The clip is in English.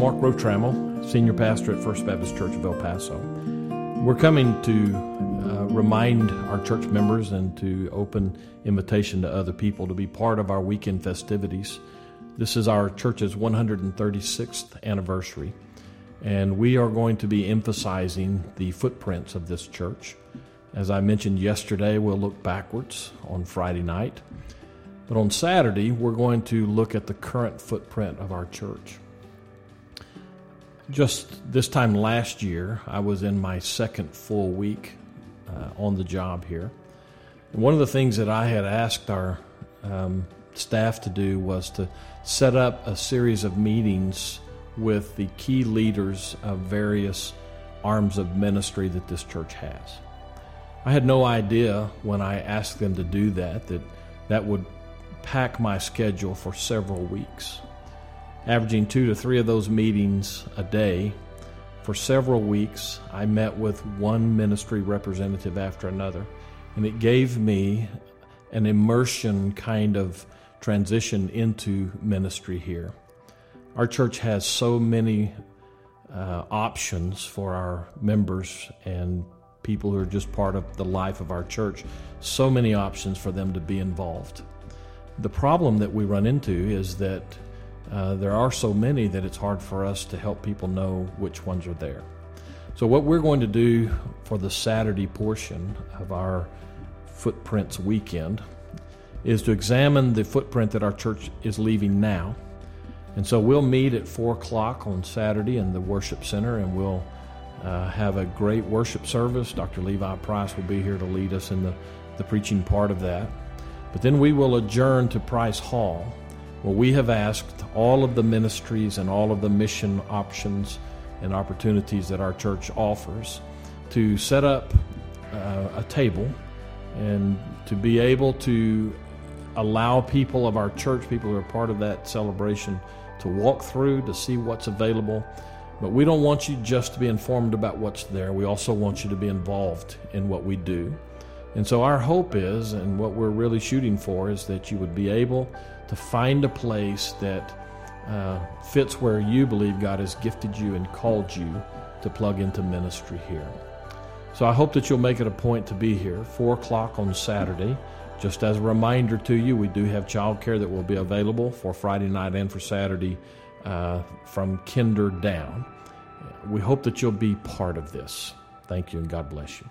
Pro Trammell, Senior Pastor at First Baptist Church of El Paso. We're coming to uh, remind our church members and to open invitation to other people to be part of our weekend festivities. This is our church's 136th anniversary, and we are going to be emphasizing the footprints of this church. As I mentioned yesterday, we'll look backwards on Friday night. But on Saturday, we're going to look at the current footprint of our church. Just this time last year, I was in my second full week uh, on the job here. And one of the things that I had asked our um, staff to do was to set up a series of meetings with the key leaders of various arms of ministry that this church has. I had no idea when I asked them to do that that that would pack my schedule for several weeks, averaging two to three of those meetings a day. For several weeks, I met with one ministry representative after another, and it gave me an immersion kind of transition into ministry here. Our church has so many uh, options for our members and people who are just part of the life of our church, so many options for them to be involved. The problem that we run into is that uh, there are so many that it's hard for us to help people know which ones are there. So, what we're going to do for the Saturday portion of our Footprints weekend is to examine the footprint that our church is leaving now. And so, we'll meet at 4 o'clock on Saturday in the worship center and we'll uh, have a great worship service. Dr. Levi Price will be here to lead us in the, the preaching part of that. But then we will adjourn to Price Hall, where we have asked all of the ministries and all of the mission options and opportunities that our church offers to set up uh, a table and to be able to allow people of our church, people who are part of that celebration, to walk through to see what's available. But we don't want you just to be informed about what's there. We also want you to be involved in what we do. And so our hope is, and what we're really shooting for, is that you would be able to find a place that uh, fits where you believe God has gifted you and called you to plug into ministry here. So I hope that you'll make it a point to be here, 4 o'clock on Saturday. Just as a reminder to you, we do have childcare that will be available for Friday night and for Saturday uh, from kinder down. We hope that you'll be part of this. Thank you and God bless you.